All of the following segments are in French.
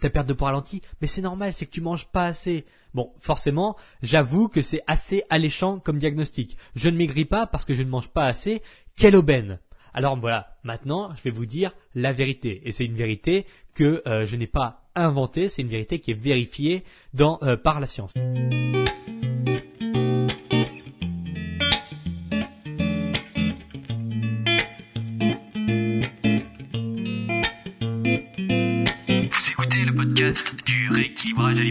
ta perte de poids ralentit, mais c'est normal, c'est que tu manges pas assez. Bon, forcément, j'avoue que c'est assez alléchant comme diagnostic. Je ne maigris pas parce que je ne mange pas assez. Quelle aubaine Alors voilà, maintenant, je vais vous dire la vérité. Et c'est une vérité que euh, je n'ai pas inventée, c'est une vérité qui est vérifiée dans, euh, par la science.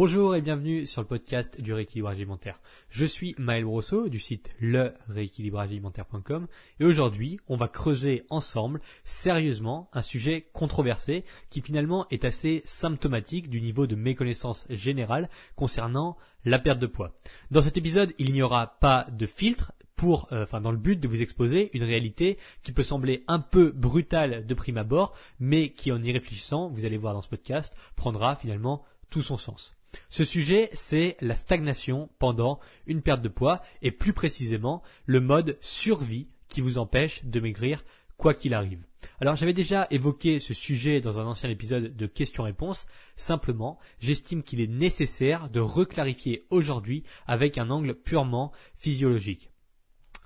Bonjour et bienvenue sur le podcast du rééquilibrage alimentaire. Je suis Maël Brosseau du site le alimentaire.com et aujourd'hui on va creuser ensemble sérieusement un sujet controversé qui finalement est assez symptomatique du niveau de méconnaissance générale concernant la perte de poids. Dans cet épisode il n'y aura pas de filtre pour, euh, enfin, dans le but de vous exposer une réalité qui peut sembler un peu brutale de prime abord, mais qui en y réfléchissant, vous allez voir dans ce podcast, prendra finalement tout son sens. Ce sujet, c'est la stagnation pendant une perte de poids et plus précisément le mode survie qui vous empêche de maigrir quoi qu'il arrive. Alors j'avais déjà évoqué ce sujet dans un ancien épisode de questions-réponses. Simplement, j'estime qu'il est nécessaire de reclarifier aujourd'hui avec un angle purement physiologique.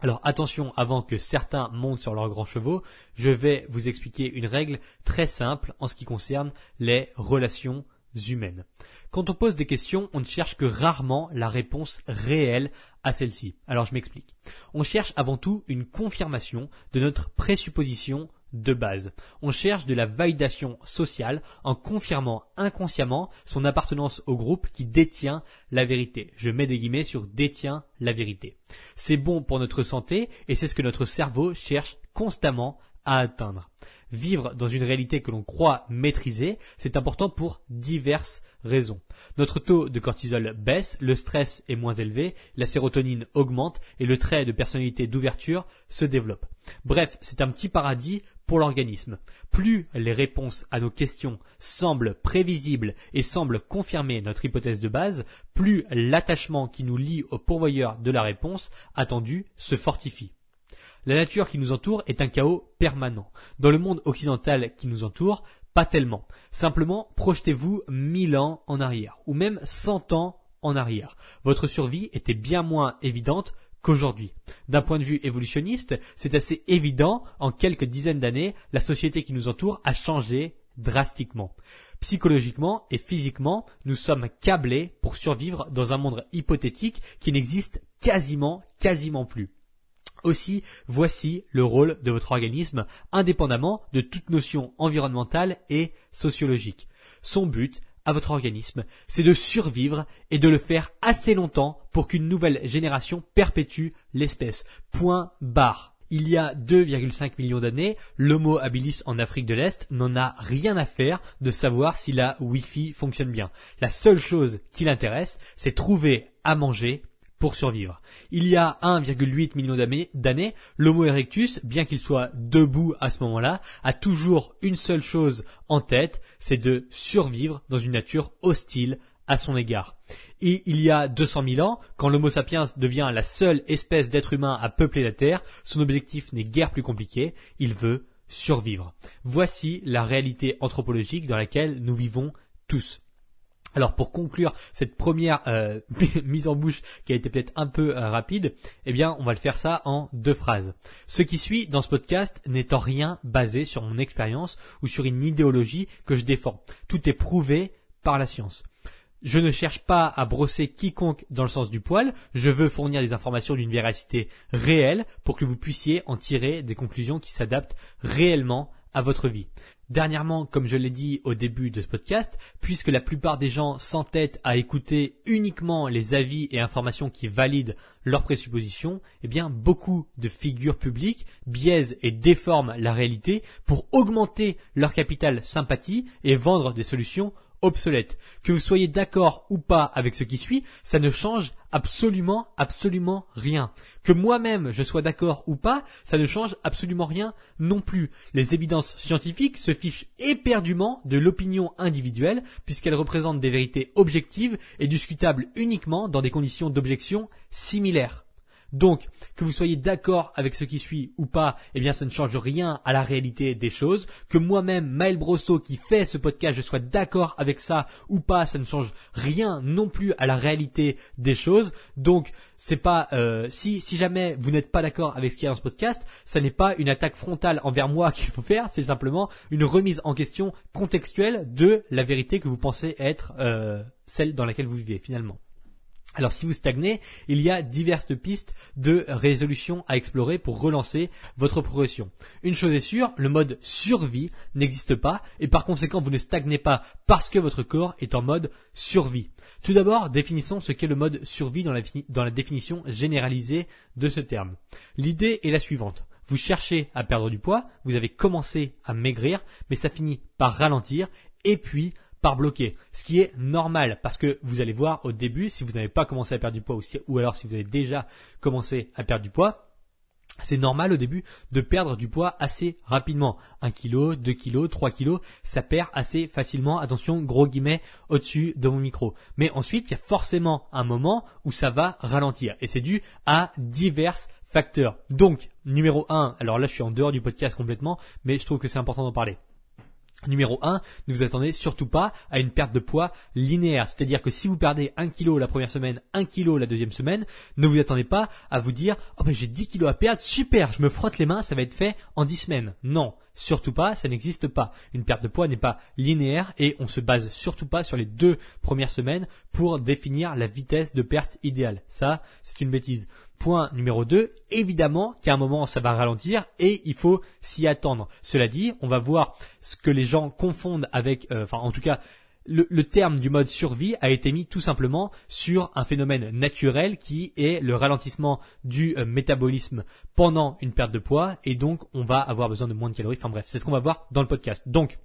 Alors attention, avant que certains montent sur leurs grands chevaux, je vais vous expliquer une règle très simple en ce qui concerne les relations humaines. Quand on pose des questions, on ne cherche que rarement la réponse réelle à celle-ci. Alors je m'explique. On cherche avant tout une confirmation de notre présupposition de base. On cherche de la validation sociale en confirmant inconsciemment son appartenance au groupe qui détient la vérité. Je mets des guillemets sur détient la vérité. C'est bon pour notre santé et c'est ce que notre cerveau cherche constamment à atteindre vivre dans une réalité que l'on croit maîtriser, c'est important pour diverses raisons. Notre taux de cortisol baisse, le stress est moins élevé, la sérotonine augmente et le trait de personnalité d'ouverture se développe. Bref, c'est un petit paradis pour l'organisme. Plus les réponses à nos questions semblent prévisibles et semblent confirmer notre hypothèse de base, plus l'attachement qui nous lie au pourvoyeur de la réponse attendue se fortifie. La nature qui nous entoure est un chaos permanent. Dans le monde occidental qui nous entoure, pas tellement. Simplement, projetez-vous mille ans en arrière, ou même cent ans en arrière. Votre survie était bien moins évidente qu'aujourd'hui. D'un point de vue évolutionniste, c'est assez évident, en quelques dizaines d'années, la société qui nous entoure a changé drastiquement. Psychologiquement et physiquement, nous sommes câblés pour survivre dans un monde hypothétique qui n'existe quasiment, quasiment plus. Aussi, voici le rôle de votre organisme indépendamment de toute notion environnementale et sociologique. Son but, à votre organisme, c'est de survivre et de le faire assez longtemps pour qu'une nouvelle génération perpétue l'espèce. Point barre. Il y a 2,5 millions d'années, l'Homo habilis en Afrique de l'Est n'en a rien à faire de savoir si la Wi-Fi fonctionne bien. La seule chose qui l'intéresse, c'est trouver à manger pour survivre. Il y a 1,8 million d'années, l'Homo erectus, bien qu'il soit debout à ce moment-là, a toujours une seule chose en tête, c'est de survivre dans une nature hostile à son égard. Et il y a 200 000 ans, quand l'Homo sapiens devient la seule espèce d'être humain à peupler la Terre, son objectif n'est guère plus compliqué, il veut survivre. Voici la réalité anthropologique dans laquelle nous vivons tous. Alors pour conclure cette première euh, mise en bouche qui a été peut-être un peu euh, rapide, eh bien on va le faire ça en deux phrases. Ce qui suit dans ce podcast n'est en rien basé sur mon expérience ou sur une idéologie que je défends. Tout est prouvé par la science. Je ne cherche pas à brosser quiconque dans le sens du poil, je veux fournir des informations d'une véracité réelle pour que vous puissiez en tirer des conclusions qui s'adaptent réellement à votre vie. Dernièrement, comme je l'ai dit au début de ce podcast, puisque la plupart des gens s'entêtent à écouter uniquement les avis et informations qui valident leurs présuppositions, eh bien, beaucoup de figures publiques biaisent et déforment la réalité pour augmenter leur capital sympathie et vendre des solutions obsolète. Que vous soyez d'accord ou pas avec ce qui suit, ça ne change absolument, absolument rien. Que moi-même je sois d'accord ou pas, ça ne change absolument rien non plus. Les évidences scientifiques se fichent éperdument de l'opinion individuelle puisqu'elles représentent des vérités objectives et discutables uniquement dans des conditions d'objection similaires. Donc, que vous soyez d'accord avec ce qui suit ou pas, eh bien, ça ne change rien à la réalité des choses. Que moi-même, Maël Brosso, qui fait ce podcast, je sois d'accord avec ça ou pas, ça ne change rien non plus à la réalité des choses. Donc, c'est pas euh, si si jamais vous n'êtes pas d'accord avec ce qu'il y a dans ce podcast, ça n'est pas une attaque frontale envers moi qu'il faut faire, c'est simplement une remise en question contextuelle de la vérité que vous pensez être euh, celle dans laquelle vous vivez finalement. Alors si vous stagnez, il y a diverses pistes de résolution à explorer pour relancer votre progression. Une chose est sûre, le mode survie n'existe pas et par conséquent vous ne stagnez pas parce que votre corps est en mode survie. Tout d'abord, définissons ce qu'est le mode survie dans la, définition généralisée de ce terme. L'idée est la suivante. Vous cherchez à perdre du poids, vous avez commencé à maigrir, mais ça finit par ralentir et puis par bloquer, ce qui est normal parce que vous allez voir au début si vous n'avez pas commencé à perdre du poids ou, alors si vous avez déjà commencé à perdre du poids, c'est normal au début de perdre du poids assez rapidement. 1 kg, 2 kg, 3 kg, ça perd assez facilement. Attention, gros guillemets au-dessus de mon micro. Mais ensuite, il y a forcément un moment où ça va ralentir. Et c'est dû à divers facteurs. Donc, numéro 1, alors là je suis en dehors du podcast complètement, mais je trouve que c'est important d'en parler. Numéro 1, ne vous attendez surtout pas à une perte de poids linéaire. C'est-à-dire que si vous perdez 1 kg la première semaine, 1 kg la deuxième semaine, ne vous attendez pas à vous dire Oh ben j'ai 10 kg à perdre, super, je me frotte les mains, ça va être fait en 10 semaines. Non, surtout pas, ça n'existe pas. Une perte de poids n'est pas linéaire et on se base surtout pas sur les deux premières semaines pour définir la vitesse de perte idéale. Ça, c'est une bêtise. Point numéro 2, évidemment qu'à un moment ça va ralentir et il faut s'y attendre. Cela dit, on va voir ce que les gens confondent avec, euh, enfin en tout cas, le, terme du mode survie a été mis tout simplement sur un phénomène naturel qui est le ralentissement du euh, métabolisme pendant une perte de poids et donc on va avoir besoin de moins de calories. Enfin bref, c'est ce qu'on va voir dans le podcast. Donc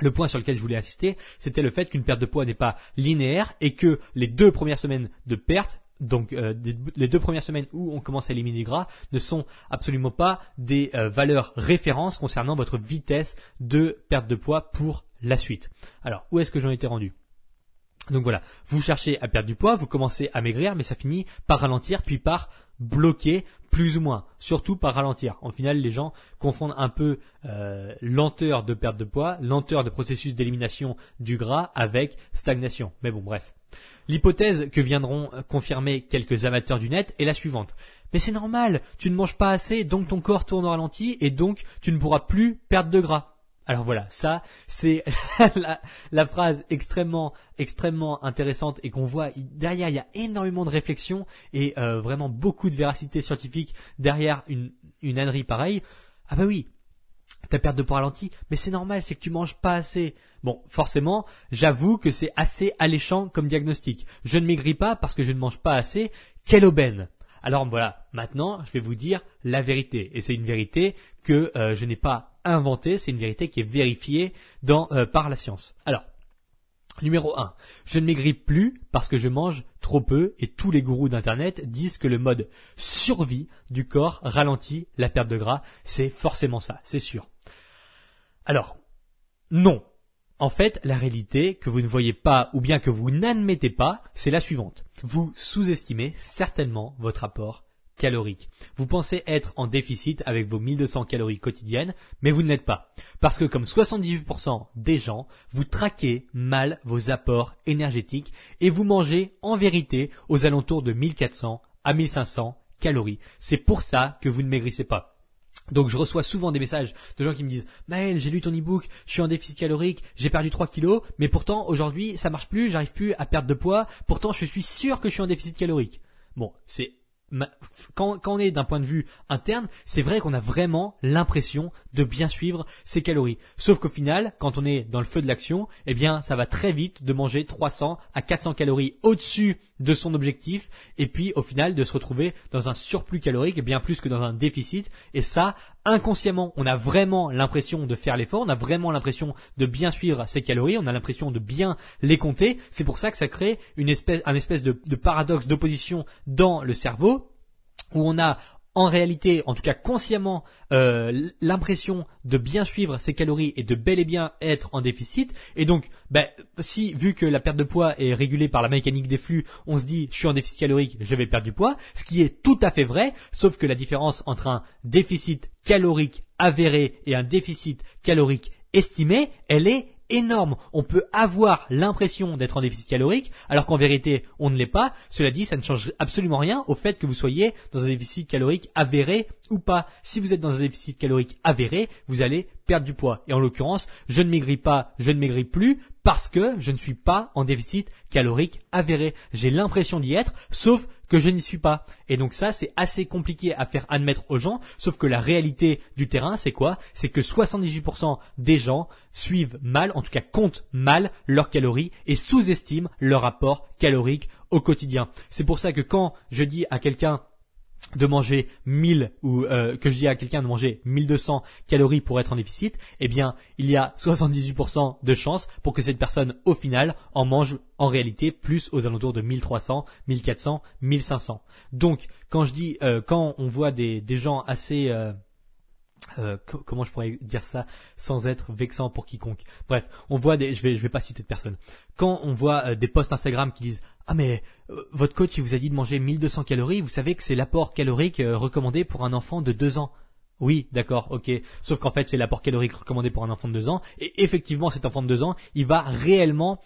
le point sur lequel je voulais insister, c'était le fait qu'une perte de poids n'est pas linéaire et que les deux premières semaines de perte donc euh, les deux premières semaines où on commence à éliminer du gras ne sont absolument pas des euh, valeurs références concernant votre vitesse de perte de poids pour la suite. Alors où est-ce que j'en étais rendu? Donc voilà, vous cherchez à perdre du poids, vous commencez à maigrir, mais ça finit par ralentir, puis par bloquer plus ou moins, surtout par ralentir. En final, les gens confondent un peu euh, lenteur de perte de poids, lenteur de processus d'élimination du gras avec stagnation. Mais bon, bref. L'hypothèse que viendront confirmer quelques amateurs du net est la suivante. Mais c'est normal, tu ne manges pas assez, donc ton corps tourne au ralenti, et donc tu ne pourras plus perdre de gras. Alors voilà, ça c'est la, phrase extrêmement extrêmement intéressante et qu'on voit derrière il y a énormément de réflexion et euh, vraiment beaucoup de véracité scientifique derrière une une ânerie pareille. Ah bah oui, ta perte de poids ralenti, mais c'est normal, c'est que tu manges pas assez. Bon, forcément, j'avoue que c'est assez alléchant comme diagnostic. Je ne maigris pas parce que je ne mange pas assez. Quelle aubaine Alors voilà, maintenant, je vais vous dire la vérité. Et c'est une vérité que euh, je n'ai pas inventée, c'est une vérité qui est vérifiée euh, par la science. Alors, Numéro 1. Je ne maigris plus parce que je mange trop peu et tous les gourous d'internet disent que le mode survie du corps ralentit la perte de gras. C'est forcément ça, c'est sûr. Alors, non, en fait, la réalité que vous ne voyez pas ou bien que vous n'admettez pas, c'est la suivante. Vous sous-estimez certainement votre apport calorique. Vous pensez être en déficit avec vos 1200 calories quotidiennes, mais vous ne l'êtes pas. Parce que comme 78% des gens, vous traquez mal vos apports énergétiques et vous mangez en vérité aux alentours de 1400 à 1500 calories. C'est pour ça que vous ne maigrissez pas. Donc je reçois souvent des messages de gens qui me disent Maël, j'ai lu ton e-book, je suis en déficit calorique, j'ai perdu 3 kilos, mais pourtant aujourd'hui ça marche plus, j'arrive plus à perdre de poids, pourtant je suis sûr que je suis en déficit calorique. Bon, c'est quand, quand, on est d'un point de vue interne, c'est vrai qu'on a vraiment l'impression de bien suivre ses calories. Sauf qu'au final, quand on est dans le feu de l'action, eh bien, ça va très vite de manger 300 à 400 calories au-dessus de son objectif et puis au final de se retrouver dans un surplus calorique bien plus que dans un déficit. Et ça inconsciemment on a vraiment l'impression de faire l'effort on a vraiment l'impression de bien suivre ses calories on a l'impression de bien les compter. C'est pour ça que ça crée une espèce un espèce de, de paradoxe d'opposition dans le cerveau où on a en réalité, en tout cas consciemment, euh, l'impression de bien suivre ses calories et de bel et bien être en déficit. Et donc, ben, si vu que la perte de poids est régulée par la mécanique des flux, on se dit je suis en déficit calorique, je vais perdre du poids, ce qui est tout à fait vrai, sauf que la différence entre un déficit calorique avéré et un déficit calorique estimé, elle est énorme. On peut avoir l'impression d'être en déficit calorique, alors qu'en vérité, on ne l'est pas. Cela dit, ça ne change absolument rien au fait que vous soyez dans un déficit calorique avéré ou pas. Si vous êtes dans un déficit calorique avéré, vous allez perdre du poids. Et en l'occurrence, je ne maigris pas, je ne maigris plus parce que je ne suis pas en déficit calorique avéré. J'ai l'impression d'y être, sauf que je n'y suis pas. Et donc ça, c'est assez compliqué à faire admettre aux gens, sauf que la réalité du terrain, c'est quoi? C'est que 78% des gens suivent mal, en tout cas comptent mal leurs calories et sous-estiment leur rapport calorique au quotidien. C'est pour ça que quand je dis à quelqu'un de manger 1000 ou euh, que je dis à quelqu'un de manger 1200 calories pour être en déficit, eh bien, il y a 78% de chances pour que cette personne au final en mange en réalité plus aux alentours de 1300, 1400, 1500. Donc, quand je dis euh, quand on voit des, gens assez euh, euh, comment je pourrais dire ça sans être vexant pour quiconque? Bref, on voit des, je vais, je vais pas citer de personne. Quand on voit euh, des posts Instagram qui disent ah mais euh, votre coach il vous a dit de manger 1200 calories, vous savez que c'est l'apport calorique recommandé pour un enfant de 2 ans. Oui, d'accord, ok. Sauf qu'en fait, c'est l'apport calorique recommandé pour un enfant de 2 ans. Et effectivement, cet enfant de 2 ans, il va réellement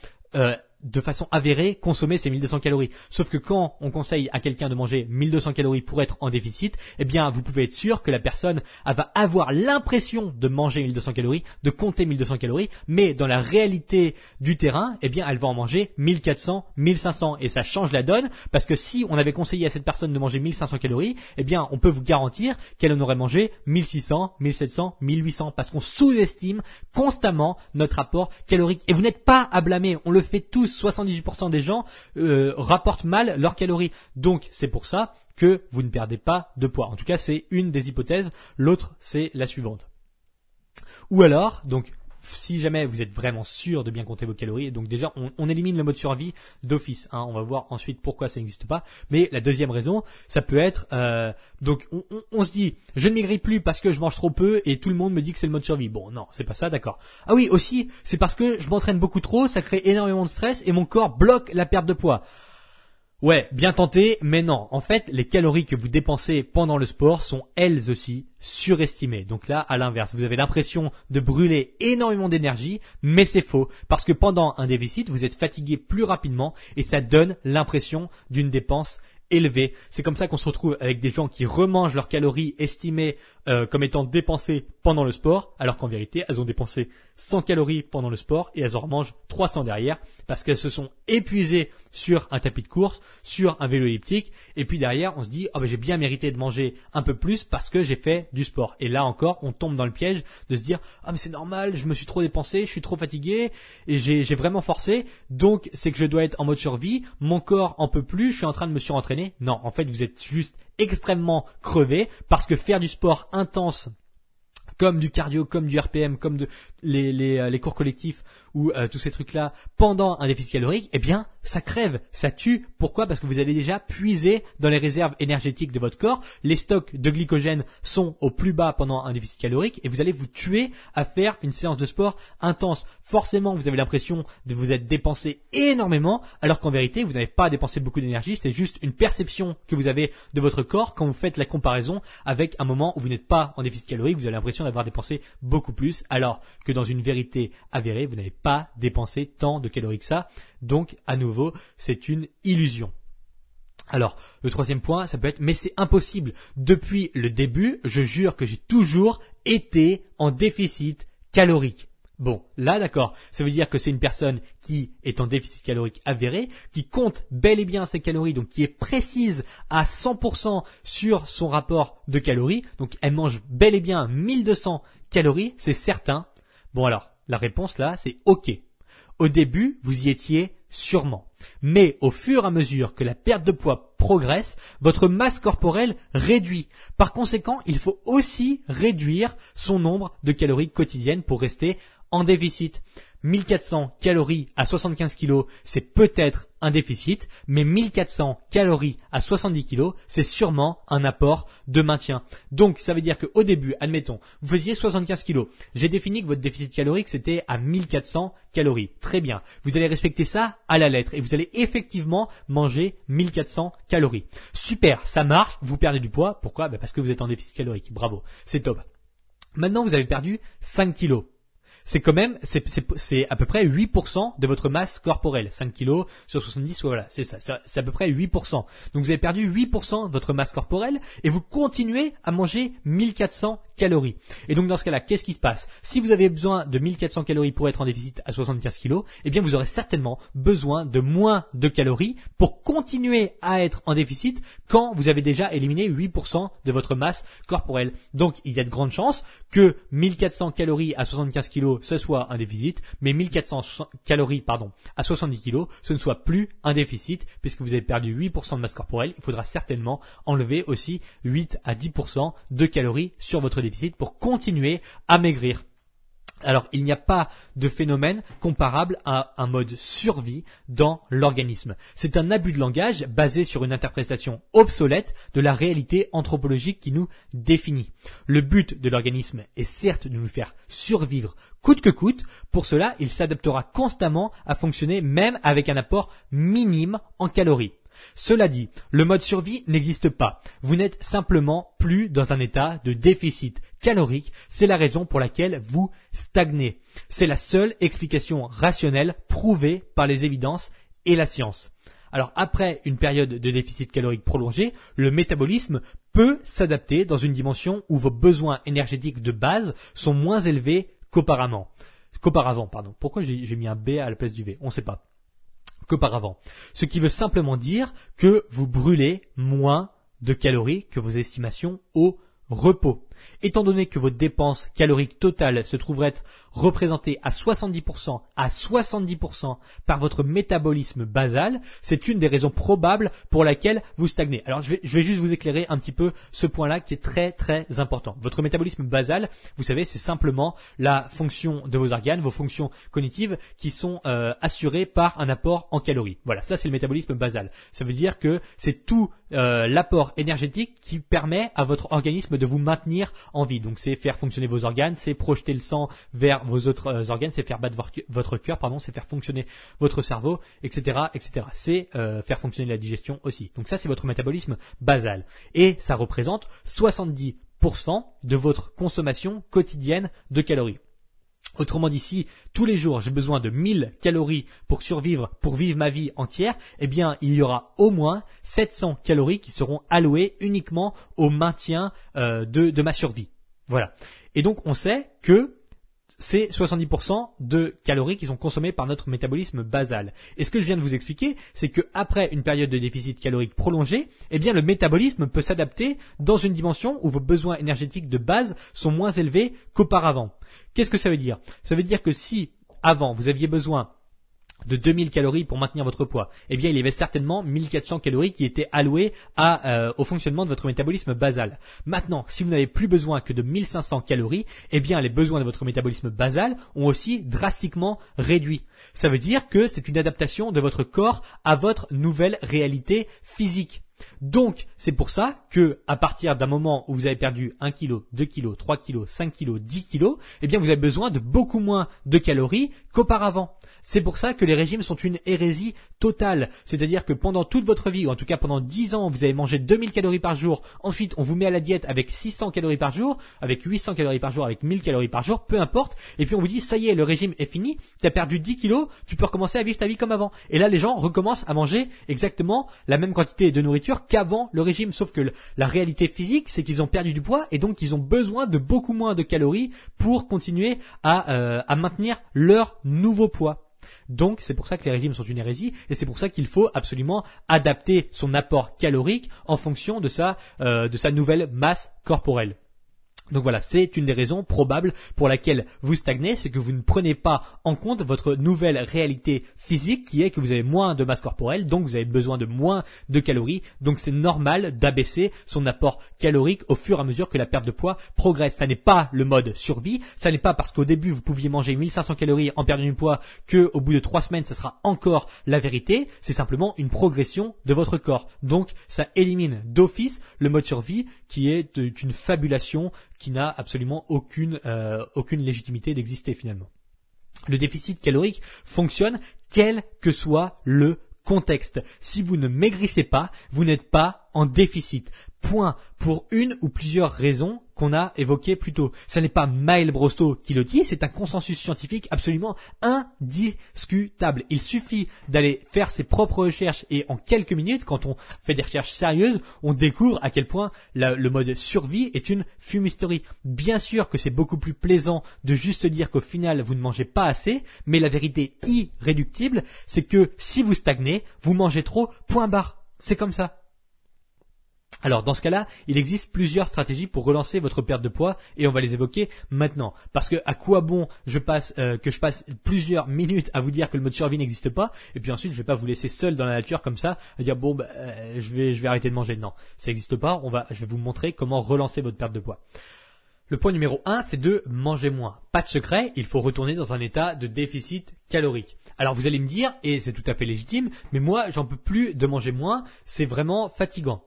de façon avérée consommer ces 1200 calories. Sauf que quand on conseille à quelqu'un de manger 1200 calories pour être en déficit, eh bien vous pouvez être sûr que la personne va avoir l'impression de manger 1200 calories, de compter 1200 calories, mais dans la réalité du terrain, eh bien elle va en manger 1400, 1500 et ça change la donne parce que si on avait conseillé à cette personne de manger 1500 calories, eh bien on peut vous garantir qu'elle en aurait mangé 1600, 1700, 1800 parce qu'on sous-estime constamment notre apport calorique. Et vous n'êtes pas à blâmer, on le fait tous 78% des gens euh, rapportent mal leurs calories. Donc c'est pour ça que vous ne perdez pas de poids. En tout cas, c'est une des hypothèses. L'autre, c'est la suivante. Ou alors, donc si jamais vous êtes vraiment sûr de bien compter vos calories, donc déjà on, élimine le mode survie d'office. Hein, on va voir ensuite pourquoi ça n'existe pas. Mais la deuxième raison, ça peut être euh, donc on, se dit je ne maigris plus parce que je mange trop peu et tout le monde me dit que c'est le mode survie. Bon non, c'est pas ça, d'accord. Ah oui aussi, c'est parce que je m'entraîne beaucoup trop, ça crée énormément de stress et mon corps bloque la perte de poids. Ouais, bien tenté, mais non. En fait, les calories que vous dépensez pendant le sport sont elles aussi surestimées. Donc là, à l'inverse, vous avez l'impression de brûler énormément d'énergie, mais c'est faux, parce que pendant un déficit, vous êtes fatigué plus rapidement et ça donne l'impression d'une dépense élevée. C'est comme ça qu'on se retrouve avec des gens qui remangent leurs calories estimées euh, comme étant dépensées pendant le sport, alors qu'en vérité, elles ont dépensé 100 calories pendant le sport et elles en remangent 300 derrière parce qu'elles se sont épuisées sur un tapis de course, sur un vélo elliptique et puis derrière on se dit oh ben j'ai bien mérité de manger un peu plus parce que j'ai fait du sport. Et là encore on tombe dans le piège de se dire ah mais c'est normal, je me suis trop dépensé, je suis trop fatigué et j'ai vraiment forcé donc c'est que je dois être en mode survie, mon corps en peut plus, je suis en train de me surentraîner. Non, en fait vous êtes juste extrêmement crevé parce que faire du sport intense comme du cardio, comme du RPM, comme de, les, les, euh, les cours collectifs ou euh, tous ces trucs-là pendant un déficit calorique, eh bien, ça crève, ça tue. Pourquoi? Parce que vous allez déjà puiser dans les réserves énergétiques de votre corps. Les stocks de glycogène sont au plus bas pendant un déficit calorique et vous allez vous tuer à faire une séance de sport intense. Forcément, vous avez l'impression de vous être dépensé énormément, alors qu'en vérité, vous n'avez pas dépensé beaucoup d'énergie. C'est juste une perception que vous avez de votre corps quand vous faites la comparaison avec un moment où vous n'êtes pas en déficit calorique. Vous avez l'impression d'avoir dépensé beaucoup plus, alors que dans une vérité avérée, vous n'avez pas dépensé tant de calories que ça. Donc, à nouveau, c'est une illusion. Alors, le troisième point, ça peut être, mais c'est impossible. Depuis le début, je jure que j'ai toujours été en déficit calorique. Bon, là d'accord, ça veut dire que c'est une personne qui est en déficit calorique avéré, qui compte bel et bien ses calories, donc qui est précise à 100% sur son rapport de calories, donc elle mange bel et bien 1200 calories, c'est certain. Bon alors, la réponse là, c'est OK. Au début, vous y étiez sûrement. Mais au fur et à mesure que la perte de poids progresse, votre masse corporelle réduit. Par conséquent, il faut aussi réduire son nombre de calories quotidiennes pour rester en déficit. 1400 calories à 75 kg, c'est peut-être un déficit, mais 1400 calories à 70 kg, c'est sûrement un apport de maintien. Donc, ça veut dire qu'au début, admettons, vous faisiez 75 kg. J'ai défini que votre déficit calorique, c'était à 1400 calories. Très bien. Vous allez respecter ça à la lettre et vous allez effectivement manger 1400 calories. Super, ça marche, vous perdez du poids. Pourquoi? Ben Parce que vous êtes en déficit calorique. Bravo, c'est top. Maintenant, vous avez perdu 5 kilos c'est quand même, c'est à peu près 8% de votre masse corporelle. 5 kg sur 70, voilà, c'est ça, c'est à peu près 8%. Donc vous avez perdu 8% de votre masse corporelle et vous continuez à manger 1400 calories. Et donc dans ce cas-là, qu'est-ce qui se passe? Si vous avez besoin de 1400 calories pour être en déficit à 75 kg, eh bien vous aurez certainement besoin de moins de calories pour continuer à être en déficit quand vous avez déjà éliminé 8% de votre masse corporelle. Donc il y a de grandes chances que 1400 calories à 75 kg ce soit un déficit, mais 1400 calories, pardon, à 70 kg, ce ne soit plus un déficit, puisque vous avez perdu 8% de masse corporelle. Il faudra certainement enlever aussi 8 à 10% de calories sur votre déficit pour continuer à maigrir. Alors, il n'y a pas de phénomène comparable à un mode survie dans l'organisme. C'est un abus de langage basé sur une interprétation obsolète de la réalité anthropologique qui nous définit. Le but de l'organisme est certes de nous faire survivre coûte que coûte. Pour cela, il s'adaptera constamment à fonctionner même avec un apport minime en calories. Cela dit, le mode survie n'existe pas. Vous n'êtes simplement plus dans un état de déficit calorique. C'est la raison pour laquelle vous stagnez. C'est la seule explication rationnelle prouvée par les évidences et la science. Alors après une période de déficit calorique prolongé, le métabolisme peut s'adapter dans une dimension où vos besoins énergétiques de base sont moins élevés qu'auparavant. Qu'auparavant, pardon. Pourquoi j'ai mis un B à la place du V? On ne sait pas qu'auparavant. Ce qui veut simplement dire que vous brûlez moins de calories que vos estimations au repos. Étant donné que votre dépense calorique totale se trouverait représentée à 70% à 70% par votre métabolisme basal, c'est une des raisons probables pour laquelle vous stagnez. Alors je vais, juste vous éclairer un petit peu ce point-là qui est très très important. Votre métabolisme basal, vous savez, c'est simplement la fonction de vos organes, vos fonctions cognitives qui sont euh, assurées par un apport en calories. Voilà, ça c'est le métabolisme basal. Ça veut dire que c'est tout euh, l'apport énergétique qui permet à votre organisme de vous maintenir en vie. Donc c'est faire fonctionner vos organes, c'est projeter le sang vers vos autres euh, organes, c'est faire battre votre cœur, pardon, c'est faire fonctionner votre cerveau, etc., etc. C'est euh, faire fonctionner la digestion aussi. Donc ça c'est votre métabolisme basal et ça représente 70% de votre consommation quotidienne de calories. Autrement dit, si tous les jours j'ai besoin de 1000 calories pour survivre, pour vivre ma vie entière, eh bien il y aura au moins 700 calories qui seront allouées uniquement au maintien euh, de, de ma survie. Voilà. Et donc on sait que c'est 70% de calories qui sont consommées par notre métabolisme basal. Et ce que je viens de vous expliquer, c'est que après une période de déficit calorique prolongé, eh bien le métabolisme peut s'adapter dans une dimension où vos besoins énergétiques de base sont moins élevés qu'auparavant. Qu'est-ce que ça veut dire? Ça veut dire que si avant vous aviez besoin de 2000 calories pour maintenir votre poids, eh bien il y avait certainement 1400 calories qui étaient allouées euh, au fonctionnement de votre métabolisme basal. Maintenant, si vous n'avez plus besoin que de 1500 calories, eh bien les besoins de votre métabolisme basal ont aussi drastiquement réduit. Ça veut dire que c'est une adaptation de votre corps à votre nouvelle réalité physique. Donc, c'est pour ça que, à partir d'un moment où vous avez perdu 1 kg, 2 kg, 3 kg, 5 kg, 10 kg, eh bien, vous avez besoin de beaucoup moins de calories qu'auparavant. C'est pour ça que les régimes sont une hérésie totale. C'est-à-dire que pendant toute votre vie, ou en tout cas pendant 10 ans, vous avez mangé 2000 calories par jour. Ensuite, on vous met à la diète avec 600 calories par jour, avec 800 calories par jour, avec 1000 calories par jour, peu importe. Et puis on vous dit, ça y est, le régime est fini, tu as perdu 10 kilos, tu peux recommencer à vivre ta vie comme avant. Et là, les gens recommencent à manger exactement la même quantité de nourriture qu'avant le régime. Sauf que la réalité physique, c'est qu'ils ont perdu du poids et donc ils ont besoin de beaucoup moins de calories pour continuer à, euh, à maintenir leur nouveau poids. Donc c'est pour ça que les régimes sont une hérésie et c'est pour ça qu'il faut absolument adapter son apport calorique en fonction de sa, euh, de sa nouvelle masse corporelle. Donc voilà, c'est une des raisons probables pour laquelle vous stagnez, c'est que vous ne prenez pas en compte votre nouvelle réalité physique qui est que vous avez moins de masse corporelle, donc vous avez besoin de moins de calories, donc c'est normal d'abaisser son apport calorique au fur et à mesure que la perte de poids progresse. Ça n'est pas le mode survie, ça n'est pas parce qu'au début vous pouviez manger 1500 calories en perdant du poids que au bout de trois semaines ça sera encore la vérité, c'est simplement une progression de votre corps. Donc ça élimine d'office le mode survie qui est une fabulation qui n'a absolument aucune, euh, aucune légitimité d'exister finalement. Le déficit calorique fonctionne quel que soit le contexte. Si vous ne maigrissez pas, vous n'êtes pas en déficit. Point. Pour une ou plusieurs raisons qu'on a évoquées plus tôt. Ce n'est pas Maël Brosseau qui le dit, c'est un consensus scientifique absolument indiscutable. Il suffit d'aller faire ses propres recherches et en quelques minutes, quand on fait des recherches sérieuses, on découvre à quel point le mode survie est une fumisterie. Bien sûr que c'est beaucoup plus plaisant de juste se dire qu'au final vous ne mangez pas assez, mais la vérité irréductible, c'est que si vous stagnez, vous mangez trop, point barre. C'est comme ça. Alors dans ce cas-là, il existe plusieurs stratégies pour relancer votre perte de poids et on va les évoquer maintenant. Parce que à quoi bon je passe euh, que je passe plusieurs minutes à vous dire que le mode survie n'existe pas et puis ensuite je vais pas vous laisser seul dans la nature comme ça à dire bon bah, euh, je vais arrêter de manger. Non, ça n'existe pas. On va je vais vous montrer comment relancer votre perte de poids. Le point numéro 1, c'est de manger moins. Pas de secret, il faut retourner dans un état de déficit calorique. Alors vous allez me dire, et c'est tout à fait légitime, mais moi j'en peux plus de manger moins, c'est vraiment fatigant.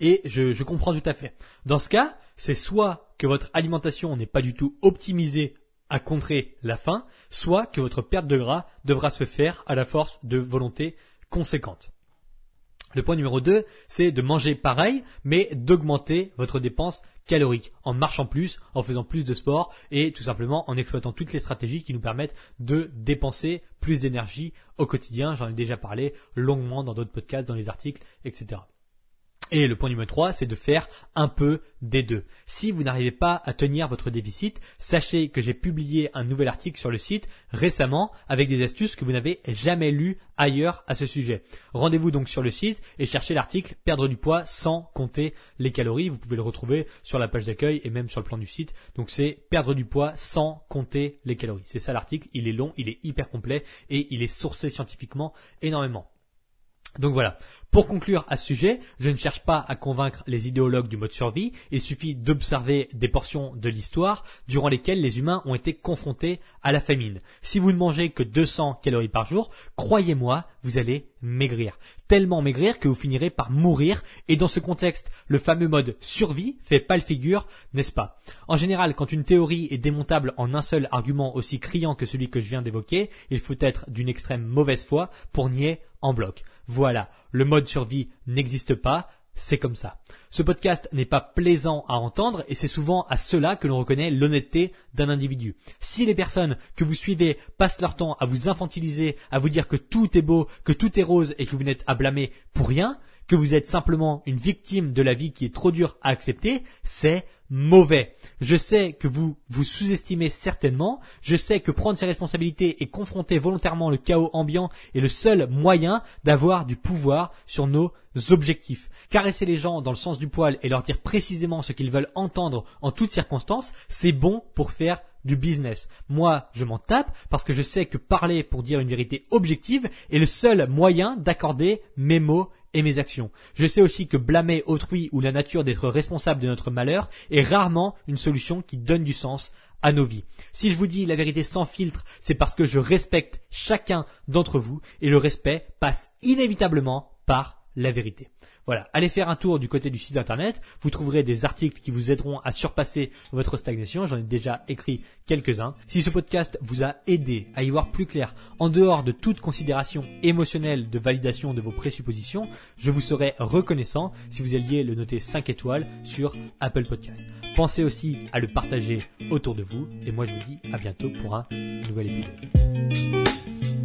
Et je, comprends tout à fait. Dans ce cas, c'est soit que votre alimentation n'est pas du tout optimisée à contrer la faim, soit que votre perte de gras devra se faire à la force de volonté conséquente. Le point numéro 2, c'est de manger pareil, mais d'augmenter votre dépense calorique en marchant plus, en faisant plus de sport et tout simplement en exploitant toutes les stratégies qui nous permettent de dépenser plus d'énergie au quotidien. J'en ai déjà parlé longuement dans d'autres podcasts, dans les articles, etc. Et le point numéro 3, c'est de faire un peu des deux. Si vous n'arrivez pas à tenir votre déficit, sachez que j'ai publié un nouvel article sur le site récemment avec des astuces que vous n'avez jamais lues ailleurs à ce sujet. Rendez-vous donc sur le site et cherchez l'article Perdre du poids sans compter les calories. Vous pouvez le retrouver sur la page d'accueil et même sur le plan du site. Donc c'est Perdre du poids sans compter les calories. C'est ça l'article. Il est long, il est hyper complet et il est sourcé scientifiquement énormément. Donc voilà. Pour conclure à ce sujet, je ne cherche pas à convaincre les idéologues du mode survie, il suffit d'observer des portions de l'histoire durant lesquelles les humains ont été confrontés à la famine. Si vous ne mangez que 200 calories par jour, croyez-moi, vous allez maigrir. Tellement maigrir que vous finirez par mourir, et dans ce contexte, le fameux mode survie fait pas le figure, n'est-ce pas? En général, quand une théorie est démontable en un seul argument aussi criant que celui que je viens d'évoquer, il faut être d'une extrême mauvaise foi pour nier en bloc. Voilà, le mode survie n'existe pas, c'est comme ça. Ce podcast n'est pas plaisant à entendre et c'est souvent à cela que l'on reconnaît l'honnêteté d'un individu. Si les personnes que vous suivez passent leur temps à vous infantiliser, à vous dire que tout est beau, que tout est rose et que vous n'êtes à blâmer pour rien, que vous êtes simplement une victime de la vie qui est trop dure à accepter, c'est mauvais. Je sais que vous vous sous-estimez certainement, je sais que prendre ses responsabilités et confronter volontairement le chaos ambiant est le seul moyen d'avoir du pouvoir sur nos objectifs. Caresser les gens dans le sens du poil et leur dire précisément ce qu'ils veulent entendre en toutes circonstances, c'est bon pour faire du business. Moi, je m'en tape parce que je sais que parler pour dire une vérité objective est le seul moyen d'accorder mes mots et mes actions. Je sais aussi que blâmer autrui ou la nature d'être responsable de notre malheur est rarement une solution qui donne du sens à nos vies. Si je vous dis la vérité sans filtre, c'est parce que je respecte chacun d'entre vous et le respect passe inévitablement par la vérité. Voilà, allez faire un tour du côté du site internet, vous trouverez des articles qui vous aideront à surpasser votre stagnation, j'en ai déjà écrit quelques-uns. Si ce podcast vous a aidé à y voir plus clair, en dehors de toute considération émotionnelle de validation de vos présuppositions, je vous serais reconnaissant si vous alliez le noter 5 étoiles sur Apple Podcast. Pensez aussi à le partager autour de vous, et moi je vous dis à bientôt pour un nouvel épisode.